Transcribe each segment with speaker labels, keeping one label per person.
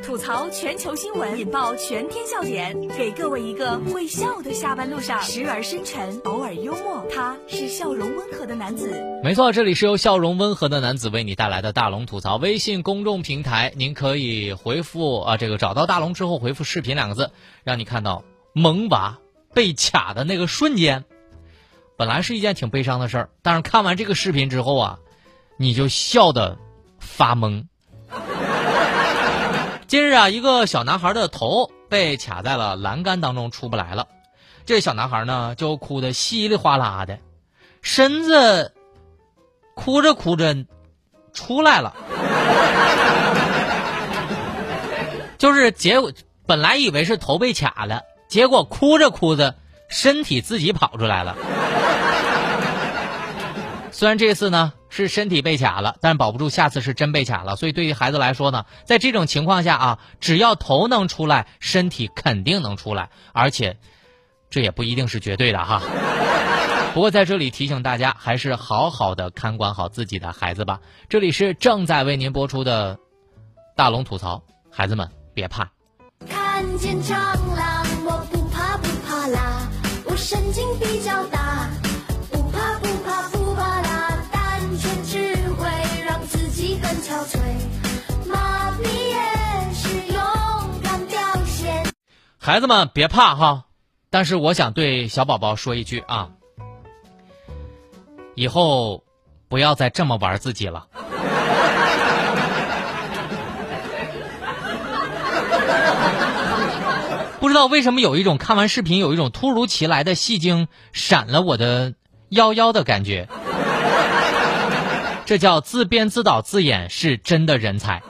Speaker 1: 吐槽全球新闻，引爆全天笑点，给各位一个会笑的下班路上，时而深沉，偶尔幽默。他是笑容温和的男子。
Speaker 2: 没错，这里是由笑容温和的男子为你带来的大龙吐槽微信公众平台，您可以回复啊，这个找到大龙之后回复“视频”两个字，让你看到萌娃被卡的那个瞬间。本来是一件挺悲伤的事儿，但是看完这个视频之后啊，你就笑得发懵。近日啊，一个小男孩的头被卡在了栏杆当中，出不来了。这小男孩呢，就哭得稀里哗啦的，身子哭着哭着出来了。就是结果，本来以为是头被卡了，结果哭着哭着，身体自己跑出来了。虽然这次呢是身体被卡了，但保不住下次是真被卡了。所以对于孩子来说呢，在这种情况下啊，只要头能出来，身体肯定能出来，而且这也不一定是绝对的哈。不过在这里提醒大家，还是好好的看管好自己的孩子吧。这里是正在为您播出的大龙吐槽，孩子们别怕。
Speaker 3: 看见蟑螂，我不怕不怕啦，我神经比较大，
Speaker 2: 孩子们别怕哈，但是我想对小宝宝说一句啊，以后不要再这么玩自己了。不知道为什么有一种看完视频有一种突如其来的戏精闪了我的腰腰的感觉，这叫自编自导自演是真的人才。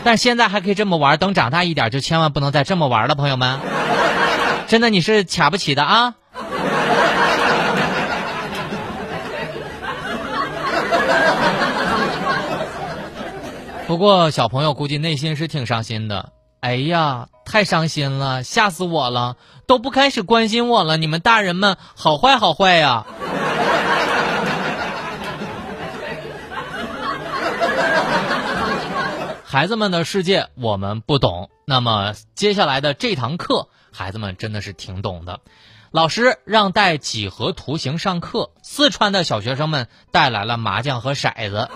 Speaker 2: 但现在还可以这么玩，等长大一点就千万不能再这么玩了，朋友们。真的你是卡不起的啊！不过小朋友估计内心是挺伤心的。哎呀，太伤心了，吓死我了，都不开始关心我了。你们大人们好坏好坏呀！孩子们的世界我们不懂，那么接下来的这堂课，孩子们真的是挺懂的。老师让带几何图形上课，四川的小学生们带来了麻将和骰子。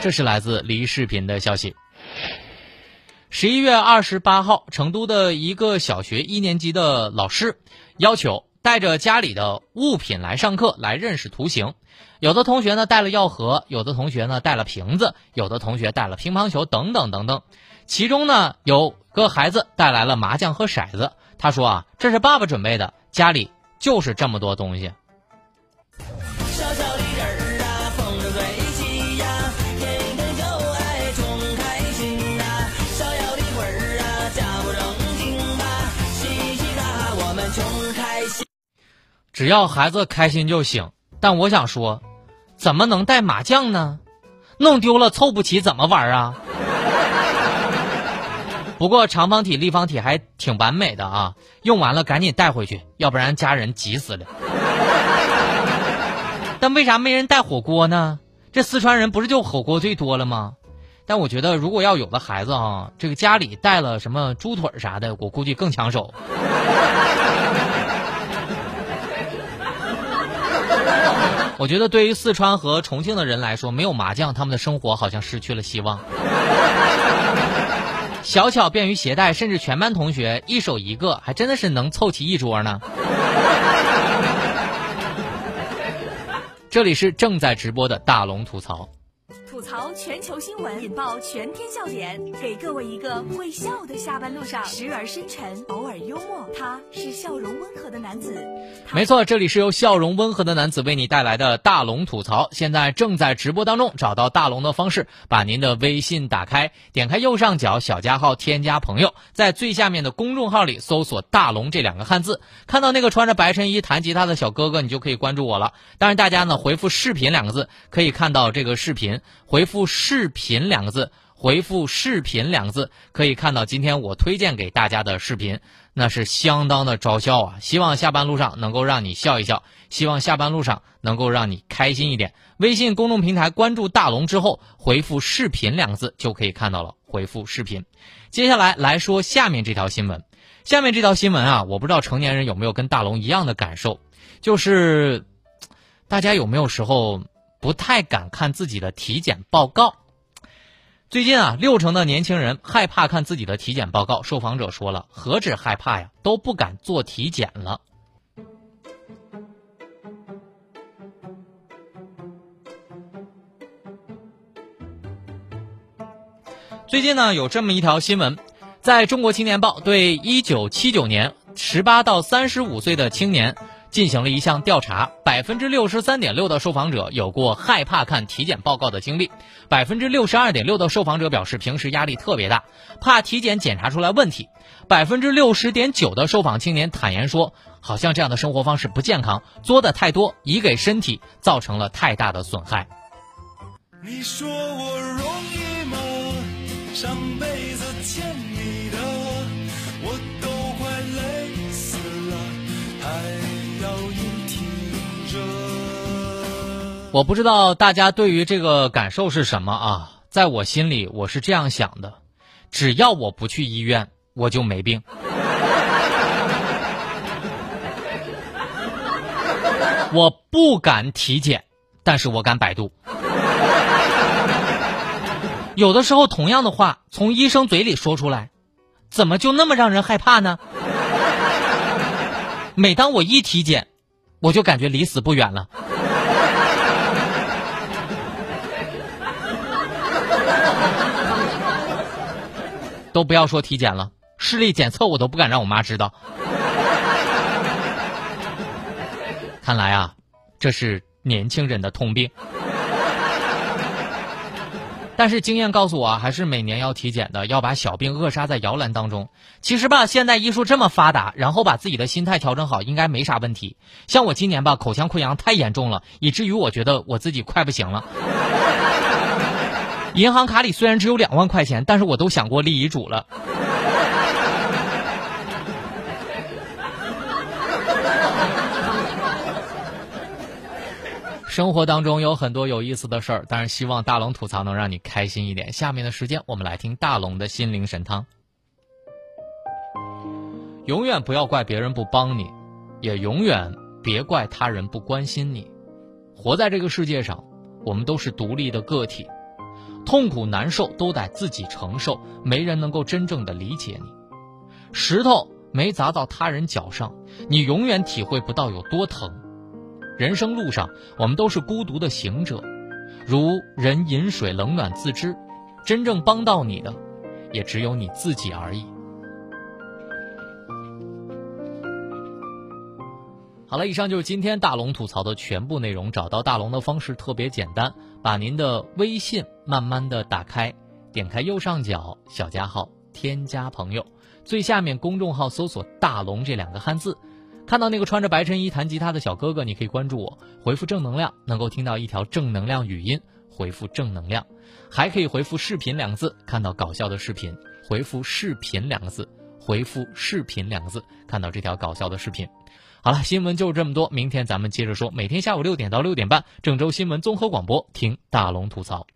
Speaker 2: 这是来自离视频的消息。十一月二十八号，成都的一个小学一年级的老师要求带着家里的物品来上课，来认识图形。有的同学呢带了药盒，有的同学呢带了瓶子，有的同学带了乒乓球，等等等等。其中呢有个孩子带来了麻将和骰子，他说啊，这是爸爸准备的，家里就是这么多东西。只要孩子开心就行。但我想说，怎么能带麻将呢？弄丢了凑不齐怎么玩啊？不过长方体、立方体还挺完美的啊，用完了赶紧带回去，要不然家人急死了。但为啥没人带火锅呢？这四川人不是就火锅最多了吗？但我觉得如果要有的孩子啊，这个家里带了什么猪腿啥的，我估计更抢手。我觉得对于四川和重庆的人来说，没有麻将，他们的生活好像失去了希望。小巧便于携带，甚至全班同学一手一个，还真的是能凑齐一桌呢。这里是正在直播的大龙吐槽。
Speaker 1: 吐槽全球新闻，引爆全天笑点，给各位一个会笑的下班路上，时而深沉，偶尔幽默。他是笑容温和的男子。
Speaker 2: 没错，这里是由笑容温和的男子为你带来的大龙吐槽，现在正在直播当中。找到大龙的方式，把您的微信打开，点开右上角小加号，添加朋友，在最下面的公众号里搜索“大龙”这两个汉字，看到那个穿着白衬衣弹吉他的小哥哥，你就可以关注我了。当然，大家呢回复“视频”两个字，可以看到这个视频。频，回复“视频”两个字，回复“视频”两个字，可以看到今天我推荐给大家的视频，那是相当的招笑啊！希望下班路上能够让你笑一笑，希望下班路上能够让你开心一点。微信公众平台关注大龙之后，回复“视频”两个字就可以看到了。回复“视频”。接下来来说下面这条新闻。下面这条新闻啊，我不知道成年人有没有跟大龙一样的感受，就是大家有没有时候不太敢看自己的体检报告？最近啊，六成的年轻人害怕看自己的体检报告。受访者说了，何止害怕呀，都不敢做体检了。最近呢，有这么一条新闻，在中国青年报对一九七九年十八到三十五岁的青年进行了一项调查，百分之六十三点六的受访者有过害怕看体检报告的经历，百分之六十二点六的受访者表示平时压力特别大，怕体检检查出来问题，百分之六十点九的受访青年坦言说，好像这样的生活方式不健康，作的太多，已给身体造成了太大的损害。
Speaker 4: 你说我容易吗？上辈子欠你我
Speaker 2: 不知道大家对于这个感受是什么啊？在我心里，我是这样想的：只要我不去医院，我就没病。我不敢体检，但是我敢百度。有的时候，同样的话从医生嘴里说出来，怎么就那么让人害怕呢？每当我一体检，我就感觉离死不远了。都不要说体检了，视力检测我都不敢让我妈知道。看来啊，这是年轻人的通病。但是经验告诉我，还是每年要体检的，要把小病扼杀在摇篮当中。其实吧，现代医术这么发达，然后把自己的心态调整好，应该没啥问题。像我今年吧，口腔溃疡太严重了，以至于我觉得我自己快不行了。银行卡里虽然只有两万块钱，但是我都想过立遗嘱了。生活当中有很多有意思的事儿，但是希望大龙吐槽能让你开心一点。下面的时间，我们来听大龙的心灵神汤。永远不要怪别人不帮你，也永远别怪他人不关心你。活在这个世界上，我们都是独立的个体，痛苦难受都得自己承受，没人能够真正的理解你。石头没砸到他人脚上，你永远体会不到有多疼。人生路上，我们都是孤独的行者，如人饮水，冷暖自知。真正帮到你的，也只有你自己而已。好了，以上就是今天大龙吐槽的全部内容。找到大龙的方式特别简单，把您的微信慢慢的打开，点开右上角小加号，添加朋友，最下面公众号搜索“大龙”这两个汉字。看到那个穿着白衬衣弹吉他的小哥哥，你可以关注我，回复正能量，能够听到一条正能量语音。回复正能量，还可以回复视频两个字，看到搞笑的视频。回复视频两个字，回复视频两个字，看到这条搞笑的视频。好了，新闻就这么多，明天咱们接着说。每天下午六点到六点半，郑州新闻综合广播，听大龙吐槽。